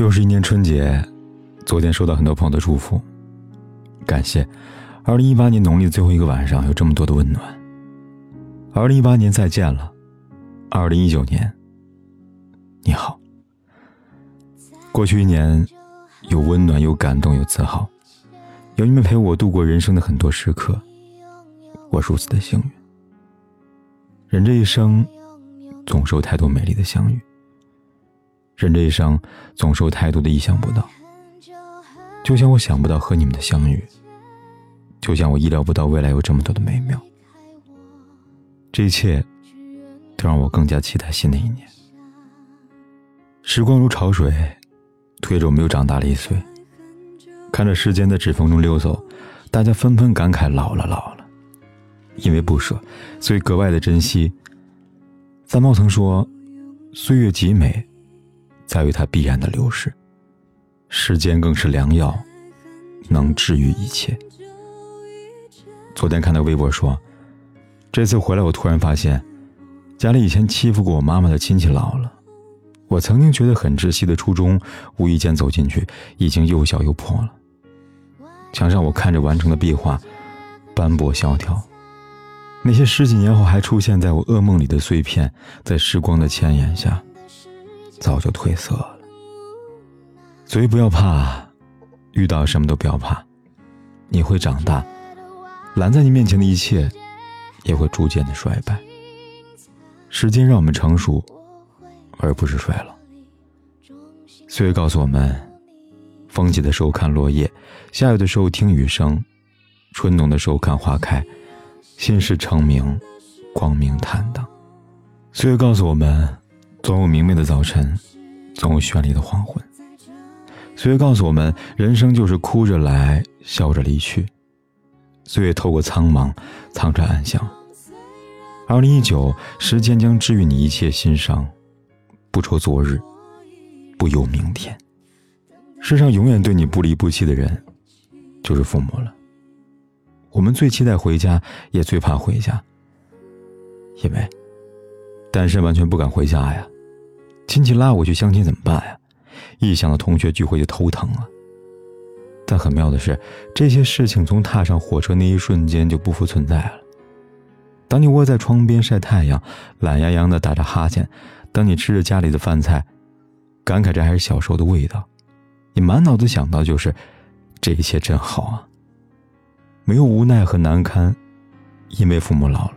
又是一年春节，昨天收到很多朋友的祝福，感谢。二零一八年农历最后一个晚上有这么多的温暖。二零一八年再见了，二零一九年，你好。过去一年，有温暖，有感动，有自豪，有你们陪我度过人生的很多时刻，我如此的幸运。人这一生，总是有太多美丽的相遇。人这一生总是有太多的意想不到，就像我想不到和你们的相遇，就像我意料不到未来有这么多的美妙。这一切都让我更加期待新的一年。时光如潮水，推着我们又长大了一岁。看着时间在指缝中溜走，大家纷纷感慨老了老了。因为不舍，所以格外的珍惜。三毛曾说：“岁月极美。”在于它必然的流逝，时间更是良药，能治愈一切。昨天看到微博说，这次回来我突然发现，家里以前欺负过我妈妈的亲戚老了。我曾经觉得很窒息的初中，无意间走进去，已经又小又破了。墙上我看着完成的壁画，斑驳萧条。那些十几年后还出现在我噩梦里的碎片，在时光的牵引下。早就褪色了，所以不要怕，遇到什么都不要怕，你会长大，拦在你面前的一切，也会逐渐的衰败。时间让我们成熟，而不是衰老。岁月告诉我们，风起的时候看落叶，下雨的时候听雨声，春浓的时候看花开，心事成明，光明坦荡。岁月告诉我们。总有明媚的早晨，总有绚丽的黄昏。岁月告诉我们，人生就是哭着来，笑着离去。岁月透过苍茫，藏着暗香。二零一九，时间将治愈你一切心伤，不愁昨日，不忧明天。世上永远对你不离不弃的人，就是父母了。我们最期待回家，也最怕回家，因为单身完全不敢回家呀。亲戚拉我去相亲怎么办呀？一想到同学聚会就头疼了。但很妙的是，这些事情从踏上火车那一瞬间就不复存在了。当你窝在窗边晒太阳，懒洋洋的打着哈欠；当你吃着家里的饭菜，感慨这还是小时候的味道，你满脑子想到就是这一切真好啊。没有无奈和难堪，因为父母老了，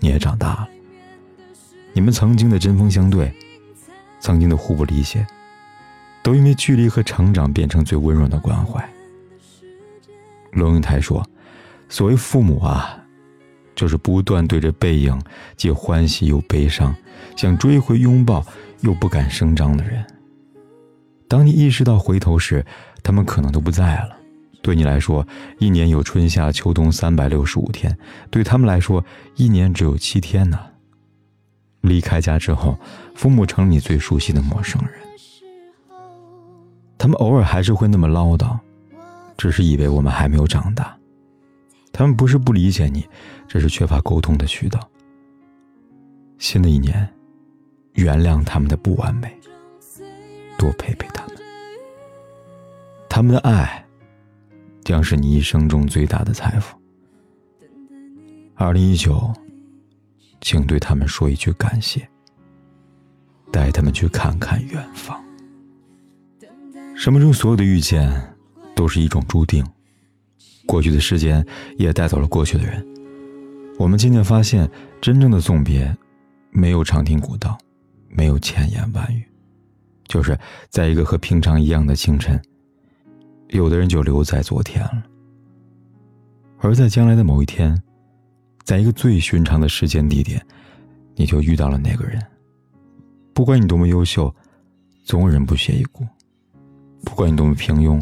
你也长大了。你们曾经的针锋相对。曾经的互不理解，都因为距离和成长变成最温润的关怀。龙应台说：“所谓父母啊，就是不断对着背影，既欢喜又悲伤，想追回拥抱又不敢声张的人。当你意识到回头时，他们可能都不在了。对你来说，一年有春夏秋冬三百六十五天；对他们来说，一年只有七天呢。”离开家之后，父母成了你最熟悉的陌生人。他们偶尔还是会那么唠叨，只是以为我们还没有长大。他们不是不理解你，只是缺乏沟通的渠道。新的一年，原谅他们的不完美，多陪陪他们。他们的爱，将是你一生中最大的财富。二零一九。请对他们说一句感谢，带他们去看看远方。生命中所有的遇见，都是一种注定。过去的时间也带走了过去的人。我们渐渐发现，真正的送别，没有长亭古道，没有千言万语，就是在一个和平常一样的清晨。有的人就留在昨天了，而在将来的某一天。在一个最寻常的时间地点，你就遇到了那个人。不管你多么优秀，总有人不屑一顾；不管你多么平庸，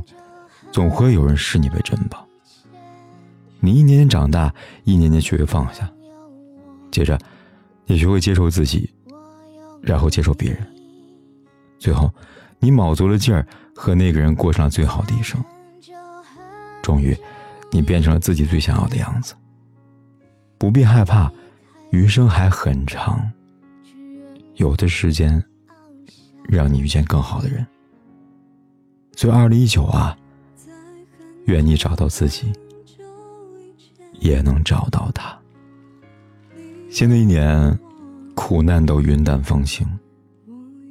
总会有人视你为珍宝。你一年年长大，一年年学会放下，接着，你学会接受自己，然后接受别人，最后，你卯足了劲儿和那个人过上了最好的一生。终于，你变成了自己最想要的样子。不必害怕，余生还很长。有的时间，让你遇见更好的人，所以，二零一九啊，愿你找到自己，也能找到他。新的一年，苦难都云淡风轻。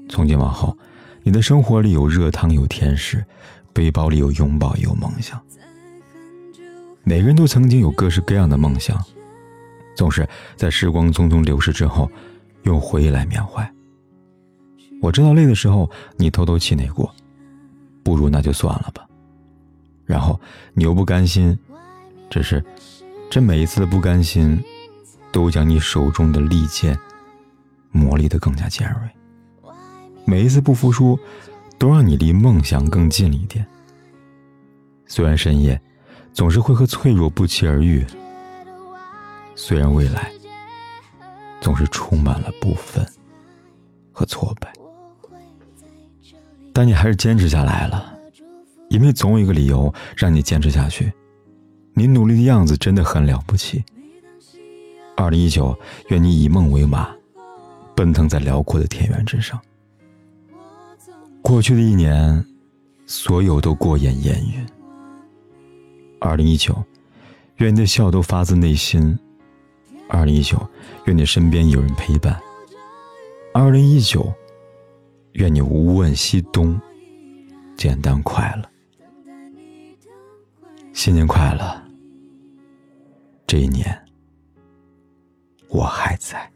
从今往后，你的生活里有热汤，有甜食，背包里有拥抱，有梦想。每个人都曾经有各式各样的梦想，总是在时光匆匆流逝之后，用回忆来缅怀。我知道累的时候，你偷偷气馁过。不如那就算了吧，然后你又不甘心，只是这每一次的不甘心，都将你手中的利剑磨砺得更加尖锐。每一次不服输，都让你离梦想更近了一点。虽然深夜总是会和脆弱不期而遇，虽然未来总是充满了不忿和挫败。但你还是坚持下来了，因为总有一个理由让你坚持下去。你努力的样子真的很了不起。二零一九，愿你以梦为马，奔腾在辽阔的田园之上。过去的一年，所有都过眼烟云。二零一九，愿你的笑都发自内心。二零一九，愿你身边有人陪伴。二零一九。愿你无问西东，简单快乐。新年快乐！这一年，我还在。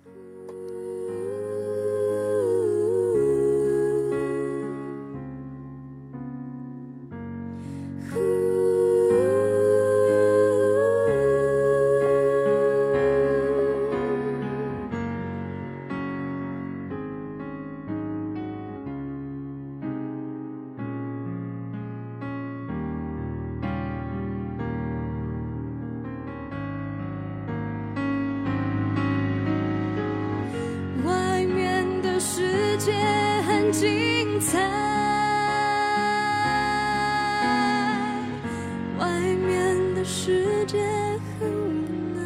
界很精彩，外面的世界很无奈。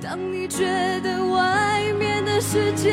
当你觉得外面的世界